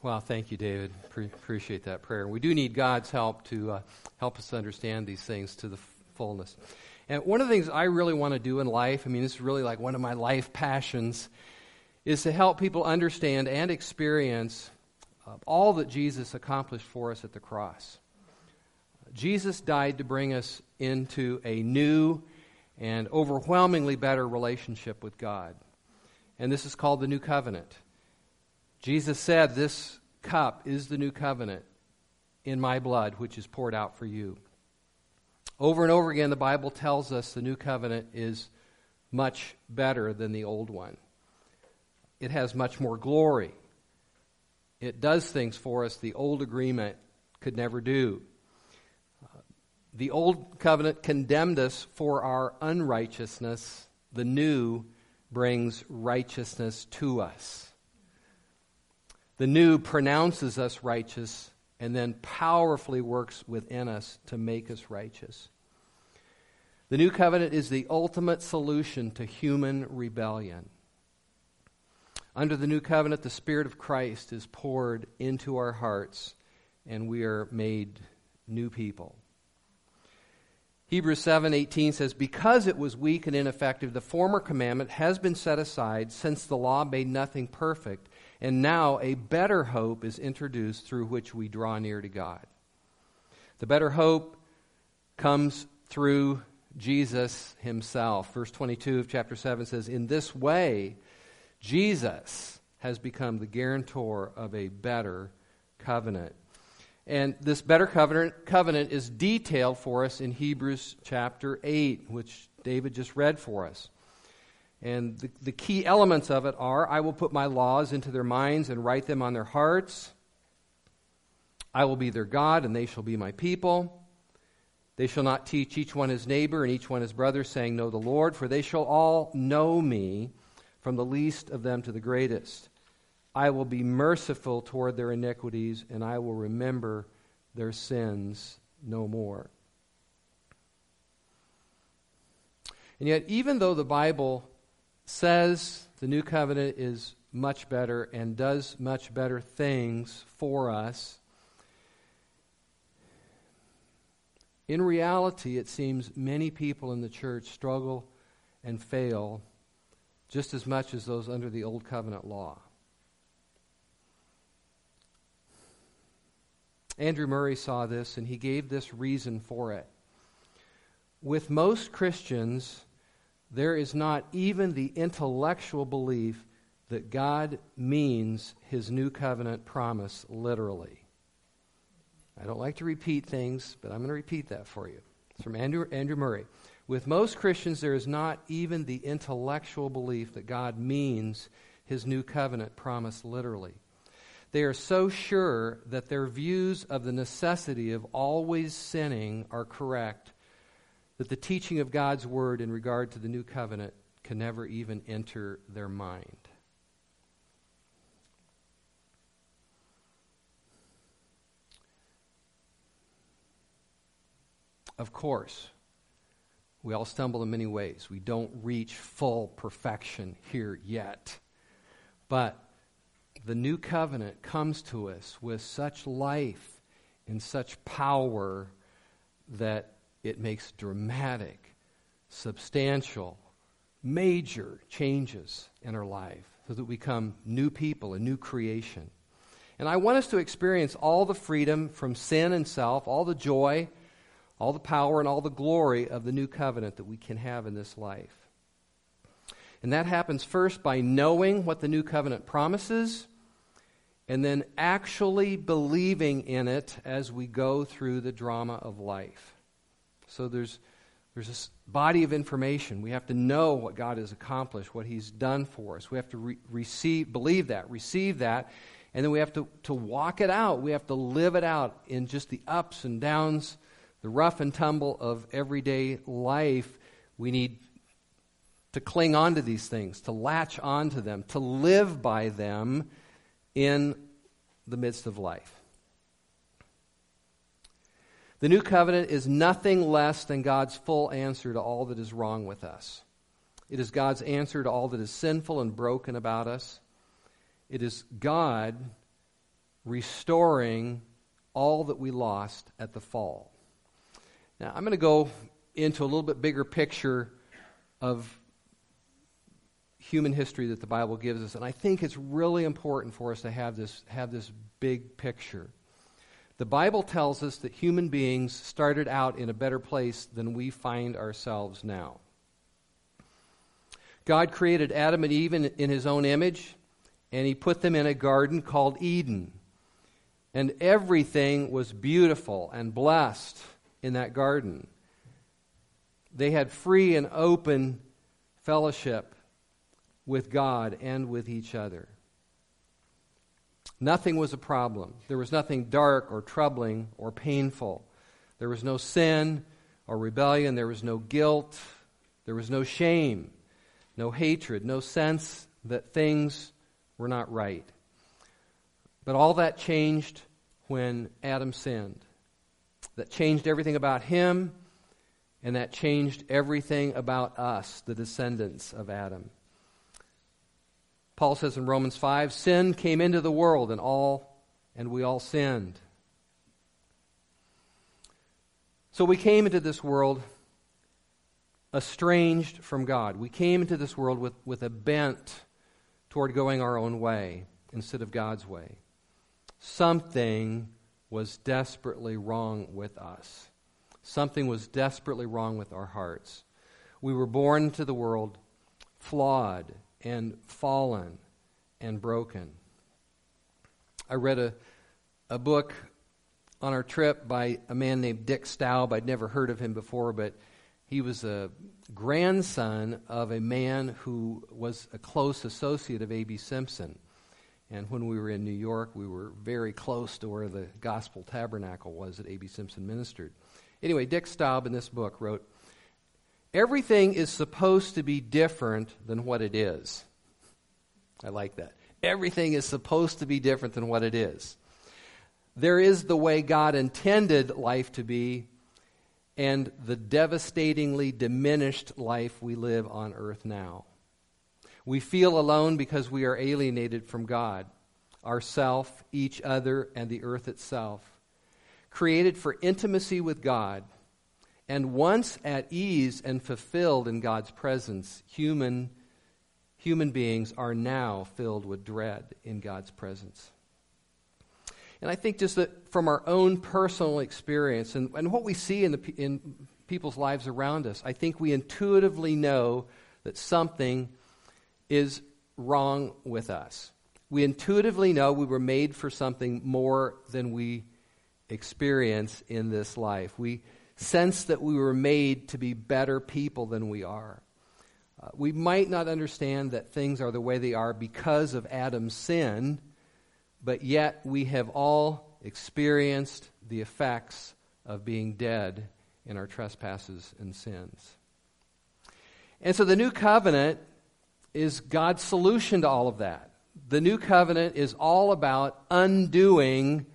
Well, thank you, David. Pre- appreciate that prayer. We do need God's help to uh, help us understand these things to the f- fullness. And one of the things I really want to do in life, I mean, this is really like one of my life passions, is to help people understand and experience uh, all that Jesus accomplished for us at the cross. Jesus died to bring us into a new and overwhelmingly better relationship with God. And this is called the New Covenant. Jesus said, This cup is the new covenant in my blood, which is poured out for you. Over and over again, the Bible tells us the new covenant is much better than the old one. It has much more glory. It does things for us the old agreement could never do. The old covenant condemned us for our unrighteousness. The new brings righteousness to us. The new pronounces us righteous and then powerfully works within us to make us righteous. The new covenant is the ultimate solution to human rebellion. Under the new covenant, the Spirit of Christ is poured into our hearts, and we are made new people. Hebrews 7:18 says because it was weak and ineffective the former commandment has been set aside since the law made nothing perfect and now a better hope is introduced through which we draw near to God. The better hope comes through Jesus himself. Verse 22 of chapter 7 says, In this way, Jesus has become the guarantor of a better covenant. And this better covenant, covenant is detailed for us in Hebrews chapter 8, which David just read for us. And the, the key elements of it are I will put my laws into their minds and write them on their hearts. I will be their God, and they shall be my people. They shall not teach each one his neighbor and each one his brother, saying, Know the Lord, for they shall all know me, from the least of them to the greatest. I will be merciful toward their iniquities, and I will remember their sins no more. And yet, even though the Bible says the new covenant is much better and does much better things for us. In reality, it seems many people in the church struggle and fail just as much as those under the Old Covenant law. Andrew Murray saw this and he gave this reason for it. With most Christians, there is not even the intellectual belief that God means his new covenant promise literally. I don't like to repeat things, but I'm going to repeat that for you. It's from Andrew, Andrew Murray. With most Christians, there is not even the intellectual belief that God means his new covenant promise literally. They are so sure that their views of the necessity of always sinning are correct that the teaching of God's word in regard to the new covenant can never even enter their mind. Of course, we all stumble in many ways. We don't reach full perfection here yet. But the new covenant comes to us with such life and such power that it makes dramatic, substantial, major changes in our life so that we become new people, a new creation. And I want us to experience all the freedom from sin and self, all the joy, all the power, and all the glory of the new covenant that we can have in this life. And that happens first by knowing what the new covenant promises and then actually believing in it as we go through the drama of life. So there's, there's this body of information. We have to know what God has accomplished, what He's done for us. We have to re- receive, believe that, receive that, and then we have to, to walk it out. We have to live it out in just the ups and downs, the rough and tumble of everyday life. We need to cling on to these things, to latch on to them, to live by them in the midst of life. The new covenant is nothing less than God's full answer to all that is wrong with us. It is God's answer to all that is sinful and broken about us. It is God restoring all that we lost at the fall. Now, I'm going to go into a little bit bigger picture of human history that the Bible gives us, and I think it's really important for us to have this, have this big picture. The Bible tells us that human beings started out in a better place than we find ourselves now. God created Adam and Eve in, in his own image, and he put them in a garden called Eden. And everything was beautiful and blessed in that garden. They had free and open fellowship with God and with each other. Nothing was a problem. There was nothing dark or troubling or painful. There was no sin or rebellion. There was no guilt. There was no shame, no hatred, no sense that things were not right. But all that changed when Adam sinned. That changed everything about him, and that changed everything about us, the descendants of Adam. Paul says in Romans 5 sin came into the world, and all and we all sinned. So we came into this world estranged from God. We came into this world with, with a bent toward going our own way instead of God's way. Something was desperately wrong with us. Something was desperately wrong with our hearts. We were born into the world flawed and fallen and broken. I read a, a book on our trip by a man named Dick Staub. I'd never heard of him before, but he was a grandson of a man who was a close associate of A.B. Simpson. And when we were in New York, we were very close to where the Gospel Tabernacle was that A.B. Simpson ministered. Anyway, Dick Staub in this book wrote Everything is supposed to be different than what it is. I like that. Everything is supposed to be different than what it is. There is the way God intended life to be, and the devastatingly diminished life we live on earth now. We feel alone because we are alienated from God, ourself, each other, and the earth itself. Created for intimacy with God, and once at ease and fulfilled in God's presence, human, human beings are now filled with dread in God's presence. And I think just that from our own personal experience and, and what we see in, the, in people's lives around us, I think we intuitively know that something is wrong with us. We intuitively know we were made for something more than we experience in this life. We sense that we were made to be better people than we are. Uh, we might not understand that things are the way they are because of Adam's sin, but yet we have all experienced the effects of being dead in our trespasses and sins. And so the new covenant is God's solution to all of that. The new covenant is all about undoing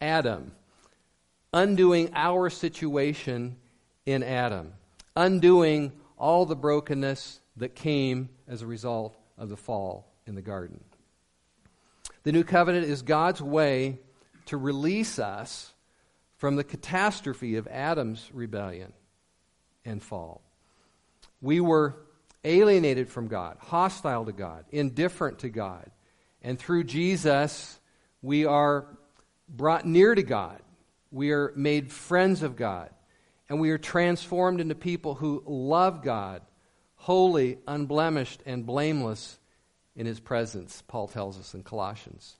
Adam, undoing our situation in Adam, undoing all the brokenness that came as a result of the fall in the garden. The new covenant is God's way to release us from the catastrophe of Adam's rebellion and fall. We were alienated from God, hostile to God, indifferent to God. And through Jesus, we are brought near to God. We are made friends of God. And we are transformed into people who love God, holy, unblemished, and blameless in His presence, Paul tells us in Colossians.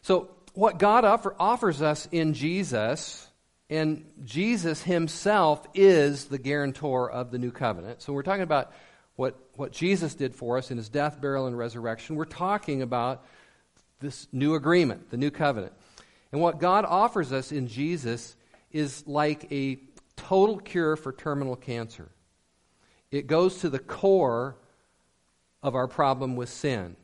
So, what God offer, offers us in Jesus and Jesus himself is the guarantor of the new covenant. So we're talking about what, what Jesus did for us in his death, burial, and resurrection. We're talking about this new agreement, the new covenant. And what God offers us in Jesus is like a total cure for terminal cancer. It goes to the core of our problem with sin.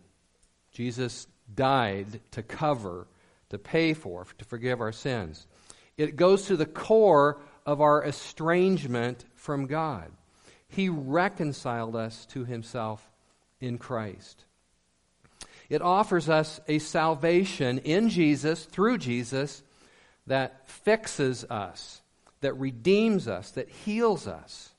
Jesus died to cover, to pay for, to forgive our sins. It goes to the core of our estrangement from God. He reconciled us to himself in Christ. It offers us a salvation in Jesus, through Jesus, that fixes us, that redeems us, that heals us.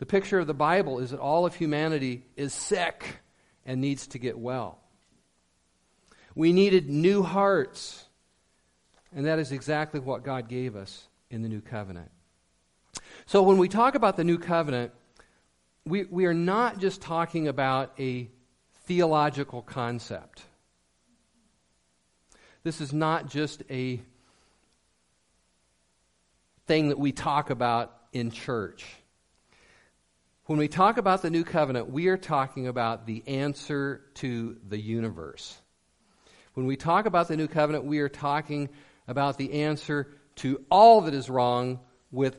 The picture of the Bible is that all of humanity is sick and needs to get well. We needed new hearts, and that is exactly what God gave us in the new covenant. So when we talk about the new covenant, we, we are not just talking about a theological concept. This is not just a thing that we talk about in church. When we talk about the new covenant, we are talking about the answer to the universe. When we talk about the new covenant, we are talking about the answer to all that is wrong with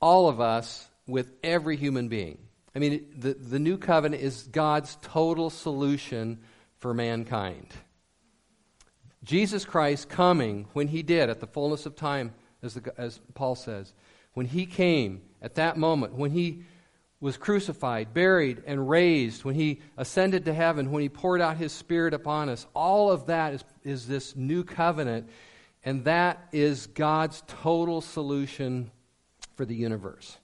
all of us, with every human being. I mean, the, the new covenant is God's total solution for mankind. Jesus Christ coming when he did at the fullness of time, as, the, as Paul says, when he came at that moment, when he was crucified, buried, and raised, when he ascended to heaven, when he poured out his Spirit upon us, all of that is, is this new covenant, and that is God's total solution for the universe.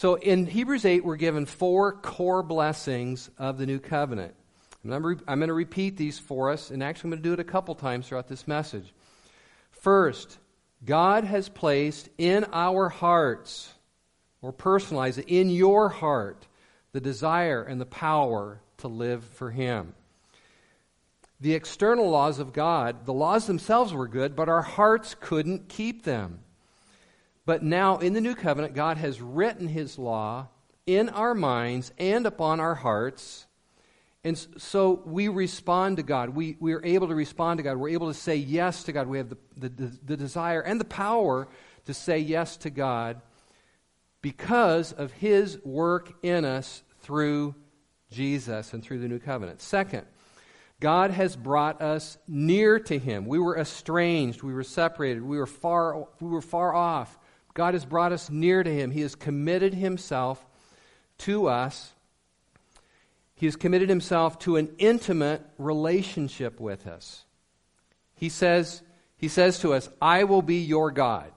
So in Hebrews 8, we're given four core blessings of the new covenant. I'm going to repeat these for us, and actually, I'm going to do it a couple times throughout this message. First, God has placed in our hearts, or personalized it in your heart, the desire and the power to live for Him. The external laws of God, the laws themselves were good, but our hearts couldn't keep them. But now, in the new covenant, God has written his law in our minds and upon our hearts. And so we respond to God. We, we are able to respond to God. We're able to say yes to God. We have the, the, the desire and the power to say yes to God because of his work in us through Jesus and through the new covenant. Second, God has brought us near to him. We were estranged, we were separated, we were far, we were far off. God has brought us near to Him. He has committed Himself to us. He has committed Himself to an intimate relationship with us. He says, he says to us, I will be your God,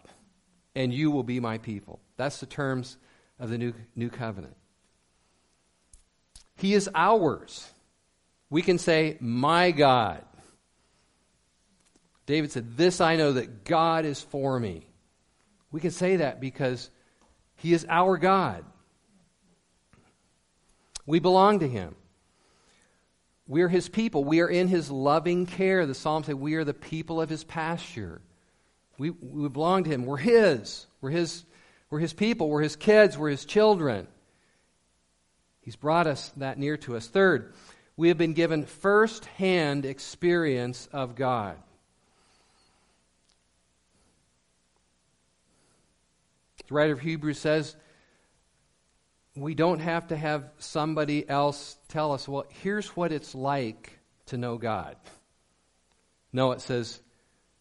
and you will be my people. That's the terms of the new, new covenant. He is ours. We can say, My God. David said, This I know that God is for me. We can say that because He is our God. We belong to Him. We are His people. We are in His loving care. The Psalms say we are the people of His pasture. We, we belong to Him. We're His. We're His. We're His people. We're His kids. We're His children. He's brought us that near to us. Third, we have been given first hand experience of God. The writer of Hebrews says, we don't have to have somebody else tell us, well, here's what it's like to know God. No, it says,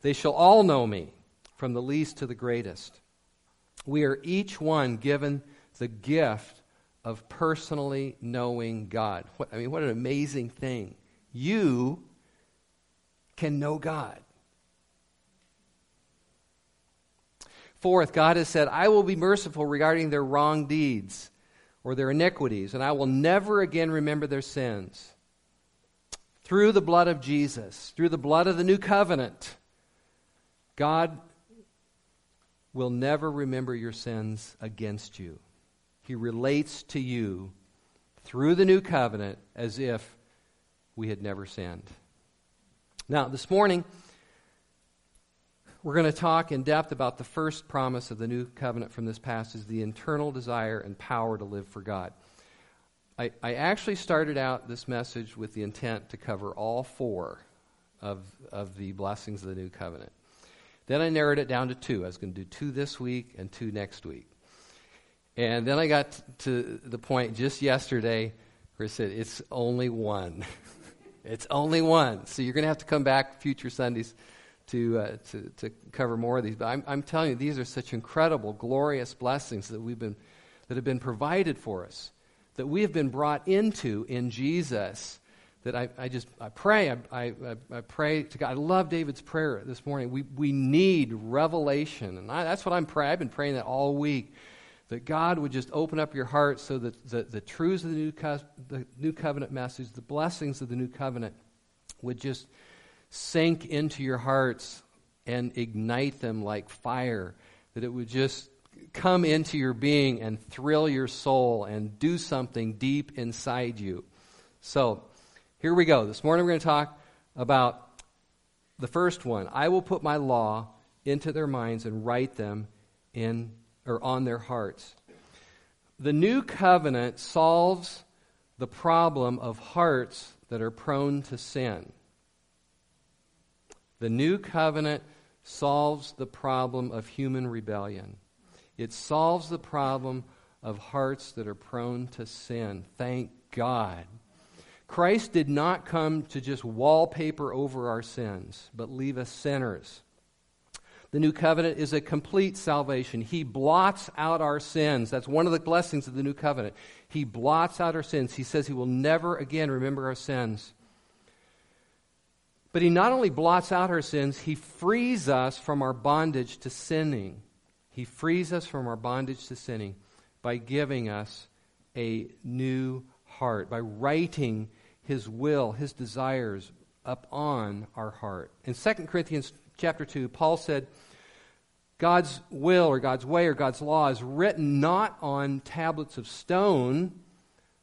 they shall all know me, from the least to the greatest. We are each one given the gift of personally knowing God. What, I mean, what an amazing thing. You can know God. Fourth, God has said, I will be merciful regarding their wrong deeds or their iniquities, and I will never again remember their sins. Through the blood of Jesus, through the blood of the new covenant, God will never remember your sins against you. He relates to you through the new covenant as if we had never sinned. Now, this morning, we're going to talk in depth about the first promise of the new covenant from this passage the internal desire and power to live for God. I, I actually started out this message with the intent to cover all four of, of the blessings of the new covenant. Then I narrowed it down to two. I was going to do two this week and two next week. And then I got to the point just yesterday where I said, it's only one. it's only one. So you're going to have to come back future Sundays to, uh, to, to cover more of these. But I'm, I'm telling you, these are such incredible, glorious blessings that, we've been, that have been provided for us. that we have been brought into in Jesus that I, I just I pray I, I, I, pray to God. I love David's prayer this morning. We, we need revelation, and I, that's what I'm praying. I've been praying that all week that God would just open up your heart so that the, the truths of the new, co- the new covenant message, the blessings of the new covenant, would just sink into your hearts and ignite them like fire. That it would just come into your being and thrill your soul and do something deep inside you. So, here we go. This morning we're going to talk about the first one. I will put my law into their minds and write them in or on their hearts. The new covenant solves the problem of hearts that are prone to sin. The new covenant solves the problem of human rebellion. It solves the problem of hearts that are prone to sin. Thank God. Christ did not come to just wallpaper over our sins, but leave us sinners. The new covenant is a complete salvation. He blots out our sins. That's one of the blessings of the new covenant. He blots out our sins. He says he will never again remember our sins. But he not only blots out our sins, he frees us from our bondage to sinning. He frees us from our bondage to sinning by giving us a new heart, by writing his will, his desires up on our heart. In 2 Corinthians chapter 2, Paul said, God's will or God's way or God's law is written not on tablets of stone,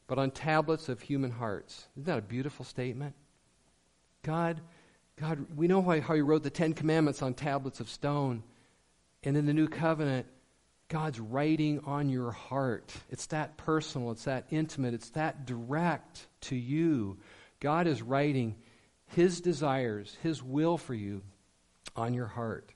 but on tablets of human hearts. Isn't that a beautiful statement? God, God, we know how he wrote the Ten Commandments on tablets of stone. And in the new covenant, God's writing on your heart. It's that personal, it's that intimate, it's that direct to you. God is writing His desires, His will for you on your heart.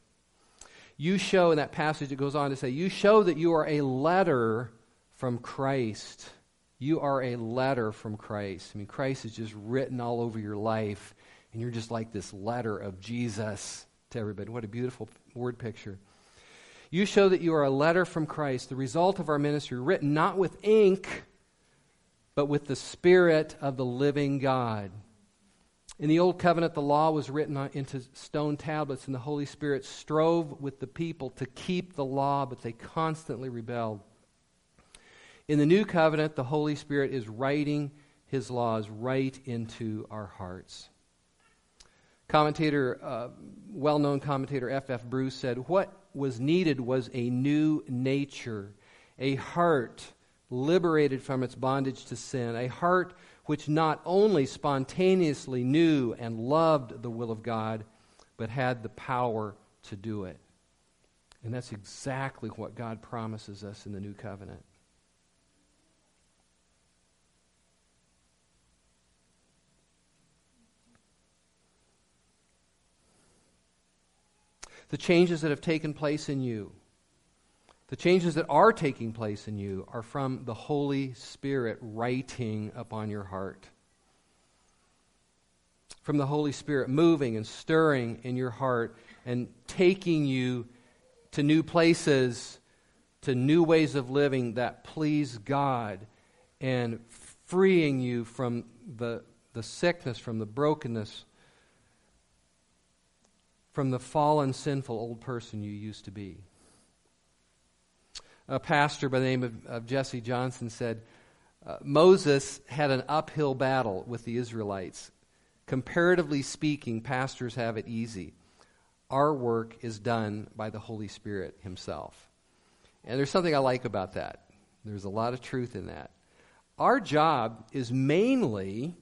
You show, in that passage, it goes on to say, you show that you are a letter from Christ. You are a letter from Christ. I mean, Christ is just written all over your life, and you're just like this letter of Jesus to everybody. What a beautiful word picture. You show that you are a letter from Christ, the result of our ministry, written not with ink, but with the Spirit of the living God. In the Old Covenant, the law was written into stone tablets, and the Holy Spirit strove with the people to keep the law, but they constantly rebelled. In the New Covenant, the Holy Spirit is writing his laws right into our hearts. Commentator, uh, well known commentator F. F. Bruce said, What was needed was a new nature, a heart liberated from its bondage to sin, a heart which not only spontaneously knew and loved the will of God, but had the power to do it. And that's exactly what God promises us in the new covenant. The changes that have taken place in you, the changes that are taking place in you, are from the Holy Spirit writing upon your heart. From the Holy Spirit moving and stirring in your heart and taking you to new places, to new ways of living that please God, and freeing you from the, the sickness, from the brokenness, from the fallen, sinful old person you used to be. A pastor by the name of, of Jesse Johnson said, uh, Moses had an uphill battle with the Israelites. Comparatively speaking, pastors have it easy. Our work is done by the Holy Spirit Himself. And there's something I like about that. There's a lot of truth in that. Our job is mainly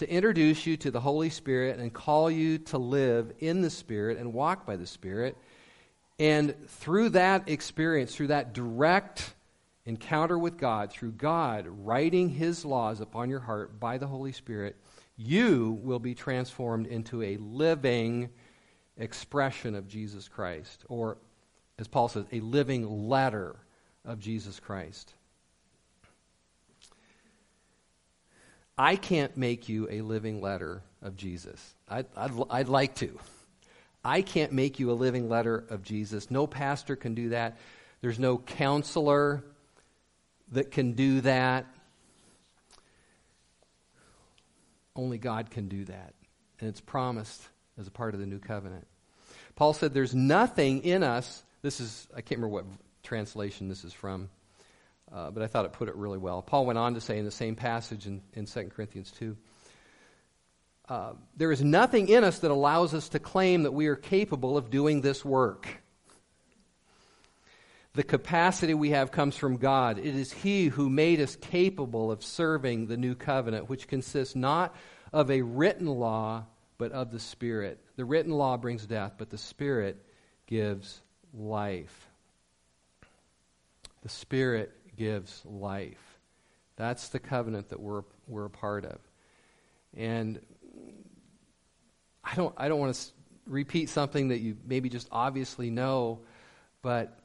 to introduce you to the Holy Spirit and call you to live in the Spirit and walk by the Spirit. And through that experience, through that direct encounter with God, through God writing His laws upon your heart by the Holy Spirit, you will be transformed into a living expression of Jesus Christ. Or, as Paul says, a living letter of Jesus Christ. I can't make you a living letter of Jesus. I'd, I'd, I'd like to. I can't make you a living letter of Jesus. No pastor can do that. There's no counselor that can do that. Only God can do that. And it's promised as a part of the new covenant. Paul said, There's nothing in us. This is, I can't remember what translation this is from uh, but I thought it put it really well. Paul went on to say in the same passage in, in 2 Corinthians 2 uh, there is nothing in us that allows us to claim that we are capable of doing this work. The capacity we have comes from God. It is He who made us capable of serving the new covenant, which consists not of a written law, but of the Spirit. The written law brings death, but the Spirit gives life. The Spirit gives life. That's the covenant that we're, we're a part of. And I don't, I don't want to repeat something that you maybe just obviously know, but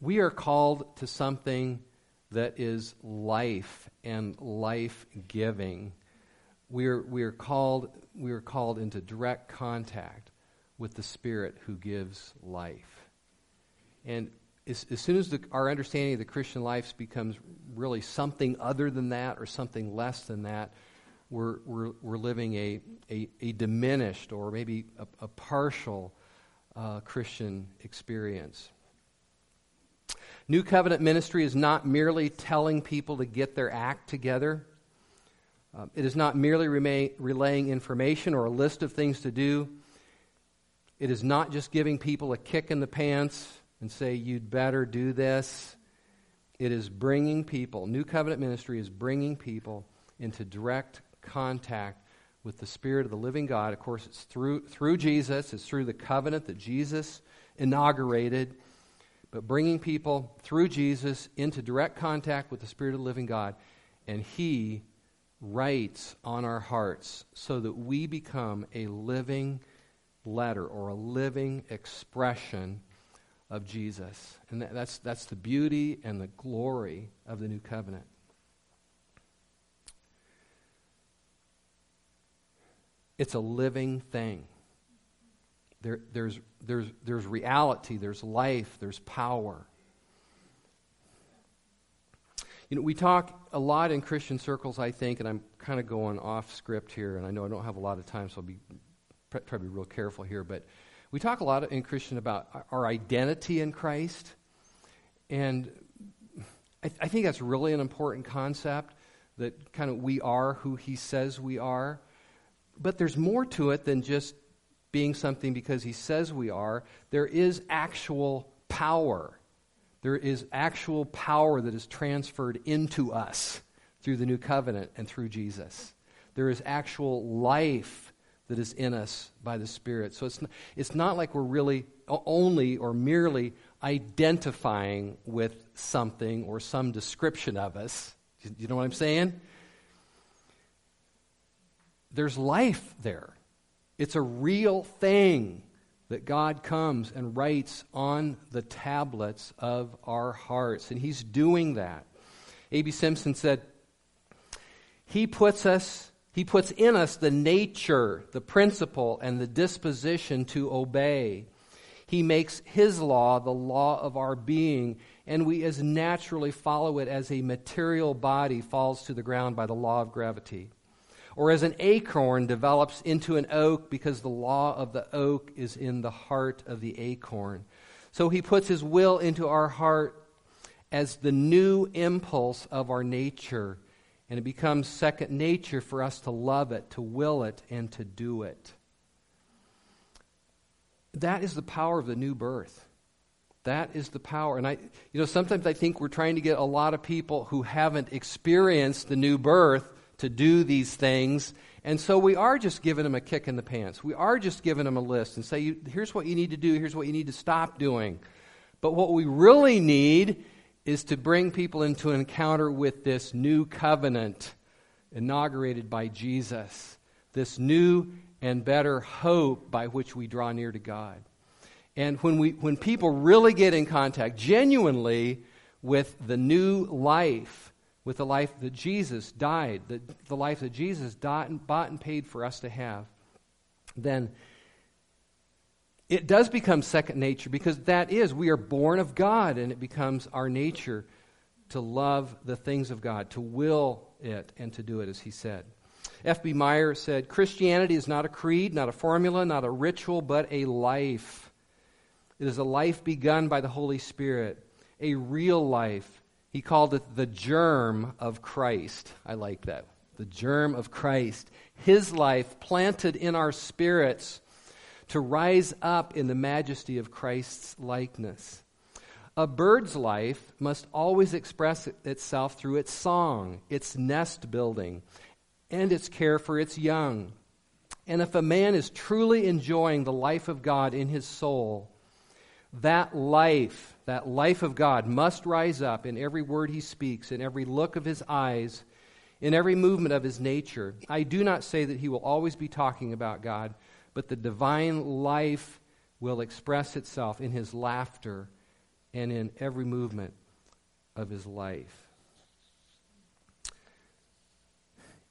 we are called to something that is life and life giving. We are, we, are called, we are called into direct contact with the Spirit who gives life. And as, as soon as the, our understanding of the Christian life becomes really something other than that or something less than that, we're, we're, we're living a, a, a diminished or maybe a, a partial uh, Christian experience. New covenant ministry is not merely telling people to get their act together. Uh, it is not merely remain, relaying information or a list of things to do. It is not just giving people a kick in the pants and say, you'd better do this. It is bringing people, New Covenant ministry is bringing people into direct contact with the Spirit of the living God. Of course, it's through, through Jesus, it's through the covenant that Jesus inaugurated. But bringing people through Jesus into direct contact with the Spirit of the living God, and He writes on our hearts so that we become a living letter or a living expression of Jesus. And that's, that's the beauty and the glory of the new covenant. It's a living thing. There, there's, there's, there's reality, there's life, there's power. You know, we talk a lot in Christian circles, I think, and I'm kind of going off script here, and I know I don't have a lot of time, so I'll be try to be real careful here. But we talk a lot in Christian about our identity in Christ, and I, th- I think that's really an important concept. That kind of we are who He says we are. But there's more to it than just being something because he says we are. There is actual power. There is actual power that is transferred into us through the new covenant and through Jesus. There is actual life that is in us by the Spirit. So it's not, it's not like we're really only or merely identifying with something or some description of us. You know what I'm saying? there's life there. It's a real thing that God comes and writes on the tablets of our hearts. And He's doing that. A.B. Simpson said, He puts us. He puts in us the nature, the principle, and the disposition to obey. He makes His law the law of our being, and we as naturally follow it as a material body falls to the ground by the law of gravity or as an acorn develops into an oak because the law of the oak is in the heart of the acorn. So he puts his will into our heart as the new impulse of our nature, and it becomes second nature for us to love it, to will it, and to do it. That is the power of the new birth. That is the power. And I, you know, sometimes I think we're trying to get a lot of people who haven't experienced the new birth to do these things. And so we are just giving them a kick in the pants. We are just giving them a list and say, here's what you need to do, here's what you need to stop doing. But what we really need is to bring people into an encounter with this new covenant inaugurated by Jesus, this new and better hope by which we draw near to God. And when, we, when people really get in contact genuinely with the new life, with the life that Jesus died, the, the life that Jesus died, bought and paid for us to have, then it does become second nature because that is, we are born of God and it becomes our nature to love the things of God, to will it, and to do it as he said. F.B. Meyer said Christianity is not a creed, not a formula, not a ritual, but a life. It is a life begun by the Holy Spirit, a real life. He called it the germ of Christ. I like that. The germ of Christ. His life planted in our spirits to rise up in the majesty of Christ's likeness. A bird's life must always express itself through its song, its nest building, and its care for its young. And if a man is truly enjoying the life of God in his soul, that life, that life of God, must rise up in every word he speaks, in every look of his eyes, in every movement of his nature. I do not say that he will always be talking about God, but the divine life will express itself in his laughter and in every movement of his life.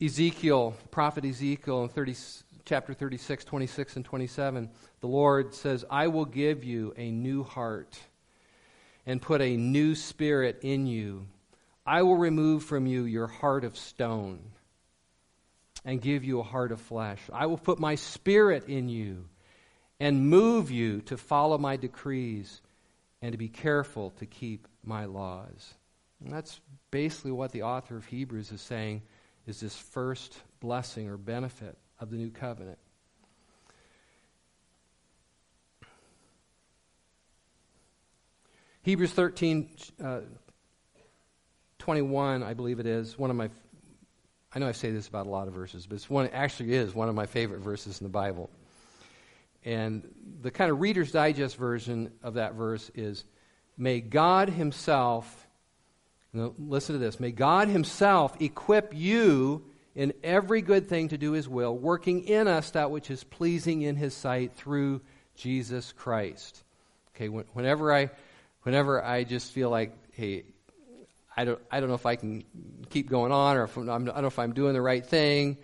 Ezekiel, prophet Ezekiel in 30, chapter 36, 26, and 27, the Lord says, I will give you a new heart and put a new spirit in you. I will remove from you your heart of stone and give you a heart of flesh. I will put my spirit in you and move you to follow my decrees and to be careful to keep my laws. And that's basically what the author of Hebrews is saying is this first blessing or benefit of the new covenant. Hebrews 13, uh, 21, I believe it is, one of my, I know I say this about a lot of verses, but it's one, actually is one of my favorite verses in the Bible. And the kind of Reader's Digest version of that verse is May God Himself, listen to this, may God Himself equip you in every good thing to do His will, working in us that which is pleasing in His sight through Jesus Christ. Okay, whenever I, whenever I just feel like, hey, I don't, I don't know if I can keep going on or if I'm, I don't know if I'm doing the right thing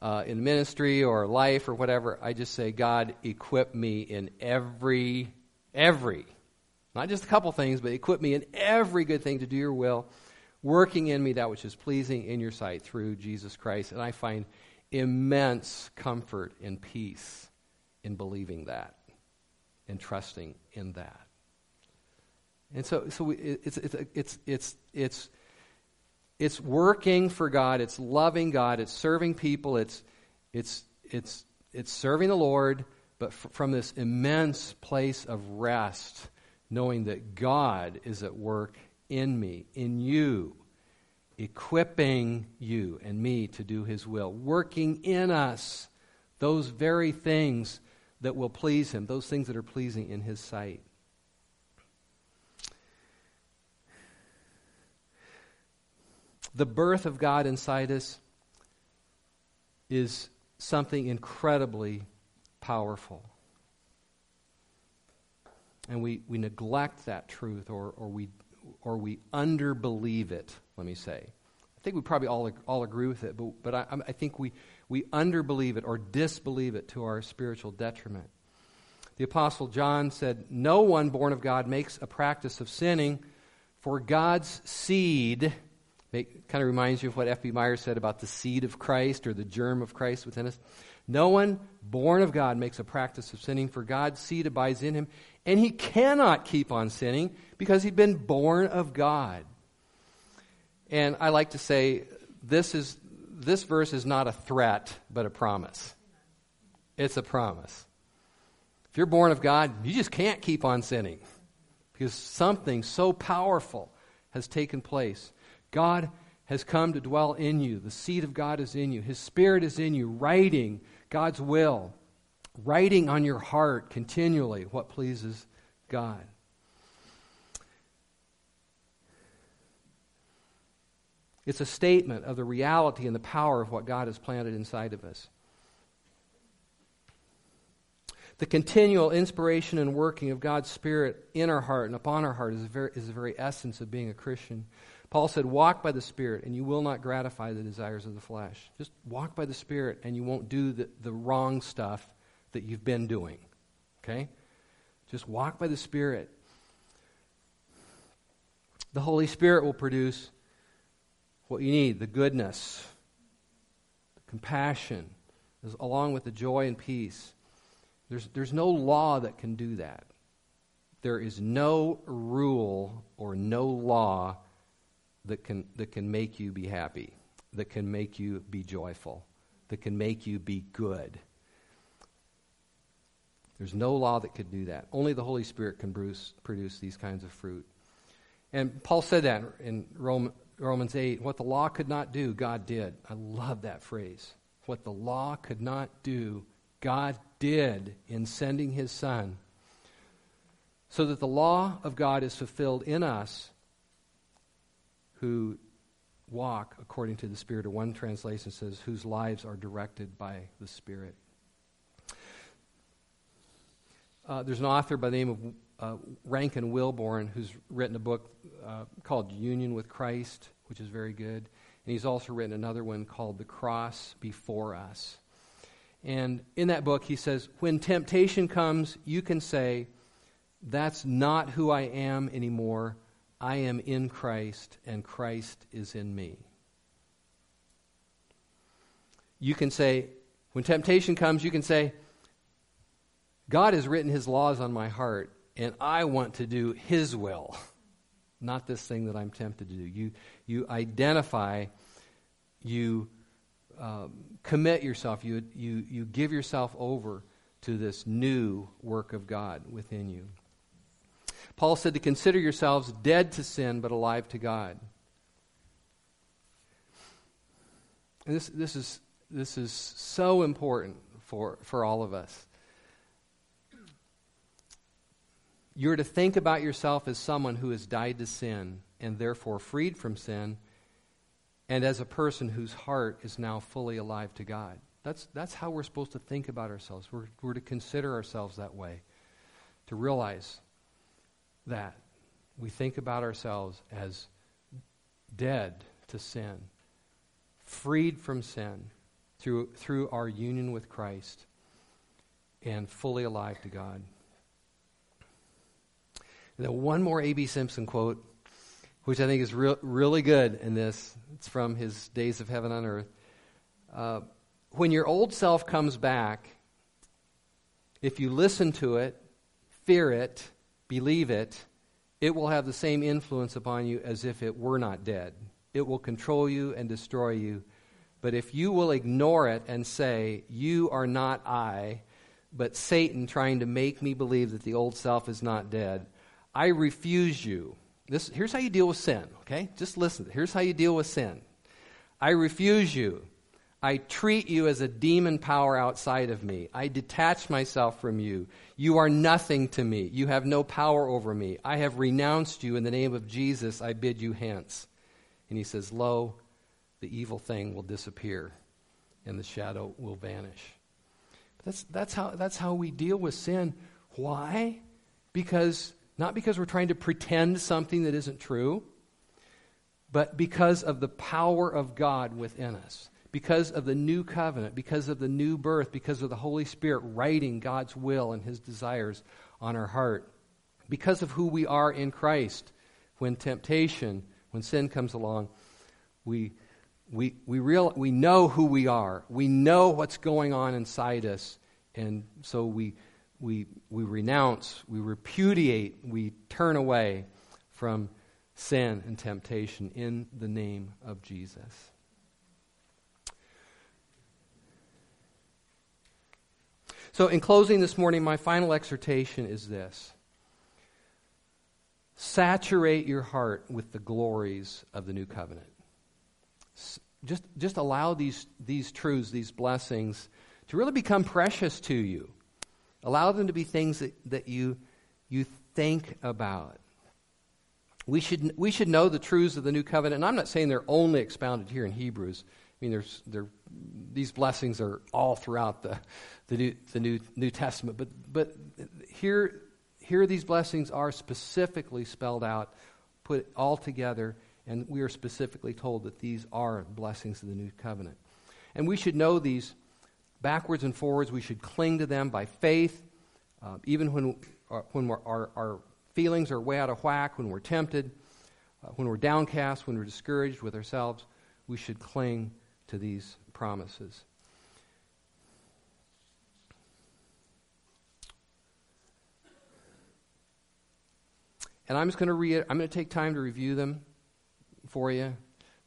uh, in ministry or life or whatever, I just say, God, equip me in every, every, not just a couple things, but equip me in every good thing to do your will, working in me that which is pleasing in your sight through Jesus Christ. And I find immense comfort and peace in believing that and trusting in that. And so, so we, it's, it's, it's, it's, it's, it's working for God, it's loving God, it's serving people, it's, it's, it's, it's serving the Lord, but f- from this immense place of rest, knowing that God is at work in me, in you, equipping you and me to do His will, working in us those very things that will please Him, those things that are pleasing in His sight. The birth of God inside us is something incredibly powerful. And we, we neglect that truth or, or, we, or we underbelieve it, let me say. I think we probably all, all agree with it, but, but I, I think we, we underbelieve it or disbelieve it to our spiritual detriment. The Apostle John said, No one born of God makes a practice of sinning, for God's seed Make, kind of reminds you of what F.B. Meyer said about the seed of Christ or the germ of Christ within us. No one born of God makes a practice of sinning, for God's seed abides in him, and he cannot keep on sinning because he's been born of God. And I like to say this is this verse is not a threat, but a promise. It's a promise. If you're born of God, you just can't keep on sinning because something so powerful has taken place. God has come to dwell in you. The seed of God is in you. His Spirit is in you, writing God's will, writing on your heart continually what pleases God. It's a statement of the reality and the power of what God has planted inside of us. The continual inspiration and working of God's Spirit in our heart and upon our heart is, very, is the very essence of being a Christian. Paul said, Walk by the Spirit, and you will not gratify the desires of the flesh. Just walk by the Spirit, and you won't do the, the wrong stuff that you've been doing. Okay? Just walk by the Spirit. The Holy Spirit will produce what you need the goodness, the compassion, along with the joy and peace. There's, there's no law that can do that. There is no rule or no law that can, that can make you be happy, that can make you be joyful, that can make you be good. There's no law that could do that. Only the Holy Spirit can produce, produce these kinds of fruit. And Paul said that in Romans 8. What the law could not do, God did. I love that phrase. What the law could not do, God did in sending his Son. So that the law of God is fulfilled in us who walk according to the Spirit. Or one translation says, whose lives are directed by the Spirit. Uh, there's an author by the name of uh, Rankin Wilbourne who's written a book uh, called Union with Christ, which is very good. And he's also written another one called The Cross Before Us. And in that book, he says, When temptation comes, you can say, That's not who I am anymore. I am in Christ, and Christ is in me. You can say, When temptation comes, you can say, God has written his laws on my heart, and I want to do His will, not this thing that I'm tempted to do. You, you identify, you um, commit yourself, you, you, you give yourself over to this new work of God within you. Paul said to consider yourselves dead to sin but alive to God. And this, this, is, this is so important for, for all of us. You're to think about yourself as someone who has died to sin and therefore freed from sin, and as a person whose heart is now fully alive to God. That's, that's how we're supposed to think about ourselves. We're, we're to consider ourselves that way, to realize that we think about ourselves as dead to sin, freed from sin through, through our union with Christ, and fully alive to God. And then one more A.B. Simpson quote, which I think is re- really good in this. It's from his Days of Heaven on Earth. Uh, when your old self comes back, if you listen to it, fear it, believe it, it will have the same influence upon you as if it were not dead. It will control you and destroy you. But if you will ignore it and say, You are not I, but Satan trying to make me believe that the old self is not dead, I refuse you. This, here's how you deal with sin, okay? Just listen. Here's how you deal with sin. I refuse you. I treat you as a demon power outside of me. I detach myself from you. You are nothing to me. You have no power over me. I have renounced you in the name of Jesus. I bid you hence. And he says, Lo, the evil thing will disappear and the shadow will vanish. That's, that's, how, that's how we deal with sin. Why? Because not because we're trying to pretend something that isn't true, but because of the power of God within us, because of the new covenant, because of the new birth, because of the Holy Spirit writing God's will and His desires on our heart, because of who we are in Christ. When temptation, when sin comes along, we, we, we, real, we know who we are. We know what's going on inside us. And so we, we, we renounce, we repudiate, we turn away from sin and temptation in the name of Jesus. So, in closing this morning, my final exhortation is this Saturate your heart with the glories of the new covenant. Just, just allow these, these truths, these blessings, to really become precious to you. Allow them to be things that, that you, you think about. We should, we should know the truths of the new covenant. And I'm not saying they're only expounded here in Hebrews. I mean, there's, there, these blessings are all throughout the, the, new, the new, new Testament. But, but here, here, these blessings are specifically spelled out, put all together, and we are specifically told that these are blessings of the new covenant. And we should know these backwards and forwards. We should cling to them by faith, uh, even when, uh, when our, our feelings are way out of whack, when we're tempted. uh, when we're downcast, when we're discouraged with ourselves, we should cling to these promises. And I'm just going to read I'm going to take time to review them for you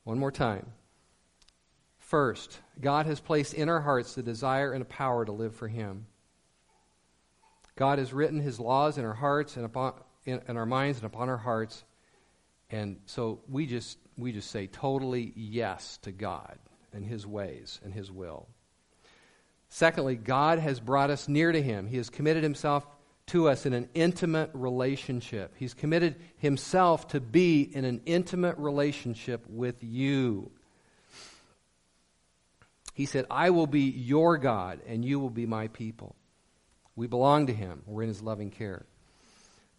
one more time. First, God has placed in our hearts the desire and a power to live for Him. God has written His laws in our hearts and upon in, in our minds and upon our hearts, and so we just we just say totally yes to God and His ways and His will. Secondly, God has brought us near to Him. He has committed Himself to us in an intimate relationship. He's committed himself to be in an intimate relationship with you. He said, I will be your God, and you will be my people. We belong to him. We're in his loving care.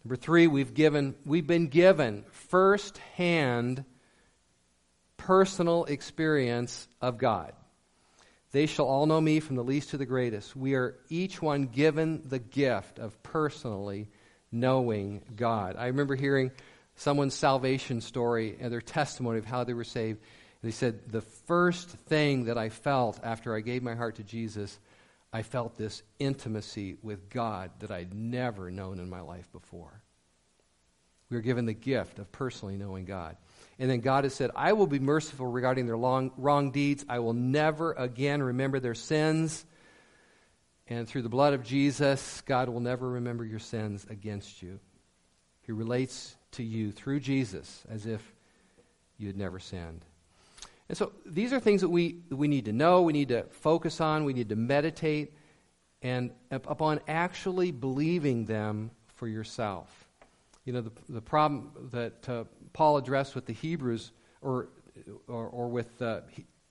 Number three, we've, given, we've been given first hand personal experience of God. They shall all know me from the least to the greatest. We are each one given the gift of personally knowing God. I remember hearing someone's salvation story and their testimony of how they were saved. They said, The first thing that I felt after I gave my heart to Jesus, I felt this intimacy with God that I'd never known in my life before. We are given the gift of personally knowing God. And then God has said, I will be merciful regarding their long, wrong deeds. I will never again remember their sins. And through the blood of Jesus, God will never remember your sins against you. He relates to you through Jesus as if you had never sinned. And so these are things that we, we need to know, we need to focus on, we need to meditate, and upon actually believing them for yourself. You know, the, the problem that uh, Paul addressed with the Hebrews, or, or, or with, uh,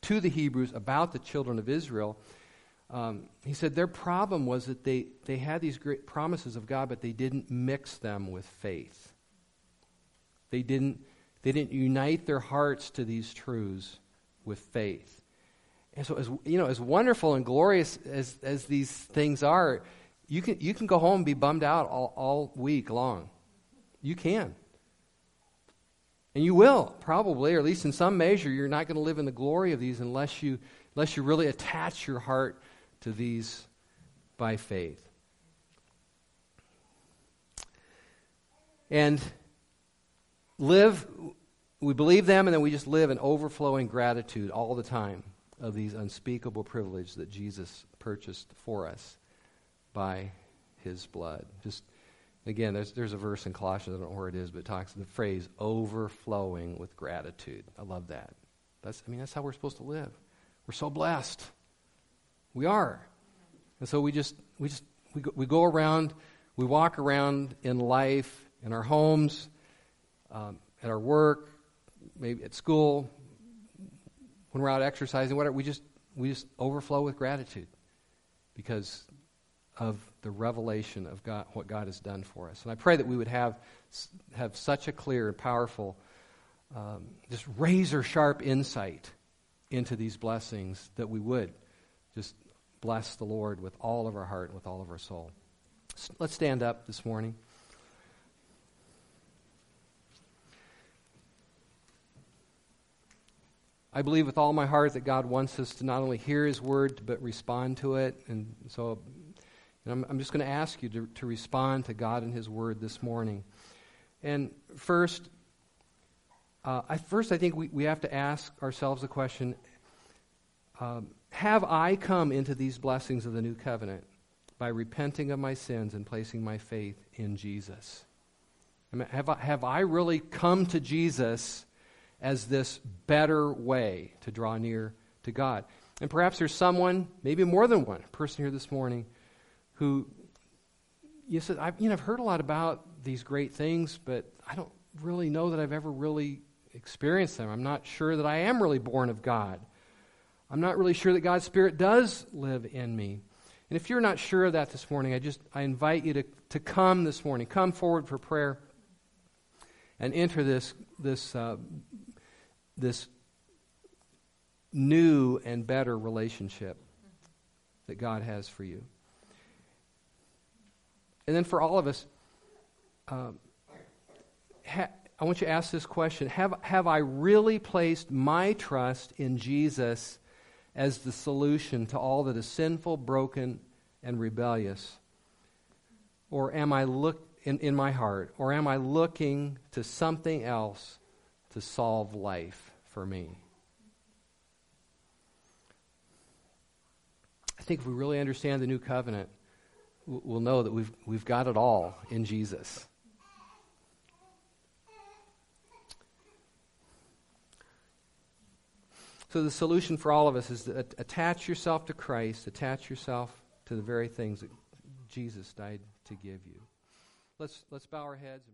to the Hebrews about the children of Israel, um, he said their problem was that they, they had these great promises of God, but they didn't mix them with faith. They didn't, they didn't unite their hearts to these truths with faith. And so, as, you know, as wonderful and glorious as, as these things are, you can, you can go home and be bummed out all, all week long. You can. And you will, probably, or at least in some measure, you're not going to live in the glory of these unless you, unless you really attach your heart to these by faith. And live, we believe them, and then we just live in overflowing gratitude all the time of these unspeakable privileges that Jesus purchased for us by his blood. Just Again, there's, there's a verse in Colossians, I don't know where it is, but it talks the phrase overflowing with gratitude. I love that. That's, I mean, that's how we're supposed to live. We're so blessed. We are. And so we just, we just, we go, we go around, we walk around in life, in our homes, um, at our work, maybe at school, when we're out exercising, whatever, we just, we just overflow with gratitude because of the revelation of God, what God has done for us. And I pray that we would have, have such a clear and powerful, um, just razor sharp insight into these blessings that we would just bless the Lord with all of our heart and with all of our soul. Let's stand up this morning. I believe with all my heart that God wants us to not only hear His word, but respond to it. And so and I'm, I'm just going to ask you to, to respond to God and His Word this morning. And first, uh, I, first, I think we, we have to ask ourselves the question um, Have I come into these blessings of the new covenant by repenting of my sins and placing my faith in Jesus? I mean, have, I, have I really come to Jesus as this better way to draw near to God? And perhaps there's someone, maybe more than one person here this morning, who you said, I've, you know, I've heard a lot about these great things, but I don't really know that I've ever really experienced them. I'm not sure that I am really born of God. I'm not really sure that God's Spirit does live in me. And if you're not sure of that this morning, I just I invite you to, to come this morning. Come forward for prayer and enter this this uh, this new and better relationship that God has for you. And then for all of us, um, ha- I want you to ask this question Have, have I really placed my trust in Jesus as the solution to all that is sinful, broken, and rebellious? Or am I look in, in my heart, or am I looking to something else to solve life for me? I think if we really understand the new covenant, we'll know that we've, we've got it all in Jesus. So, the solution for all of us is to attach yourself to Christ, attach yourself to the very things that Jesus died to give you. Let's, let's bow our heads.